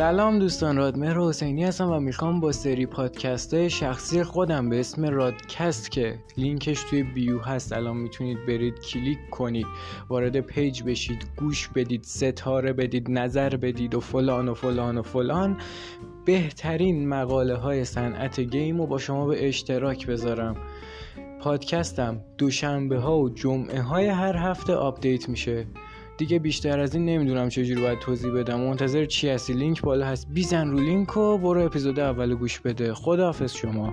سلام دوستان رادمهر حسینی هستم و می‌خوام با سری پادکست شخصی خودم به اسم رادکست که لینکش توی bio هست الان می‌تونید برید کلیک کنید وارد page بشید گوش بدید ستاره بدید نظر بدید و فلان و فلان و فلان. بهترین مقاله های صنعت game رو با شما به اشتراک بذارم. پادکستم دوشنبه ها و جمعه های هر هفته update میشه. دیگه بیشتر از این نمی‌دونم چجوری باید توضیح بدم. منتظر چی هستی؟ لینک بالا هست. بیزن رو لینک و برو اپیزود اول گوش بده. خداحافظ شما.